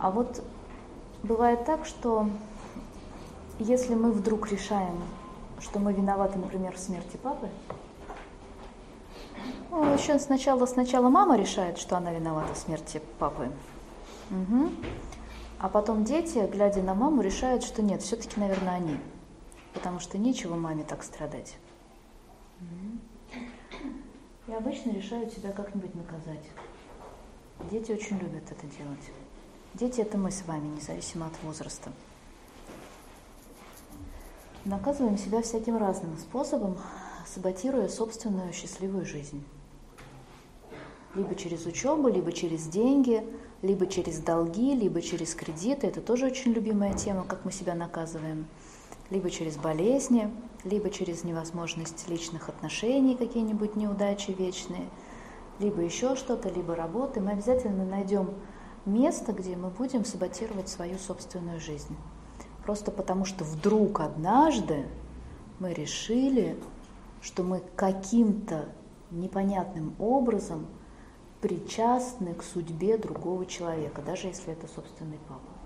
А вот бывает так, что если мы вдруг решаем, что мы виноваты, например, в смерти папы, ну, еще сначала, сначала мама решает, что она виновата в смерти папы. Угу. А потом дети, глядя на маму, решают, что нет, все-таки, наверное, они. Потому что нечего маме так страдать. И обычно решают себя как-нибудь наказать. Дети очень любят это делать. Дети это мы с вами, независимо от возраста. Наказываем себя всяким разным способом, саботируя собственную счастливую жизнь. Либо через учебу, либо через деньги, либо через долги, либо через кредиты. Это тоже очень любимая тема, как мы себя наказываем. Либо через болезни, либо через невозможность личных отношений, какие-нибудь неудачи вечные, либо еще что-то, либо работы. Мы обязательно найдем место, где мы будем саботировать свою собственную жизнь. Просто потому что вдруг однажды мы решили, что мы каким-то непонятным образом причастны к судьбе другого человека, даже если это собственный папа.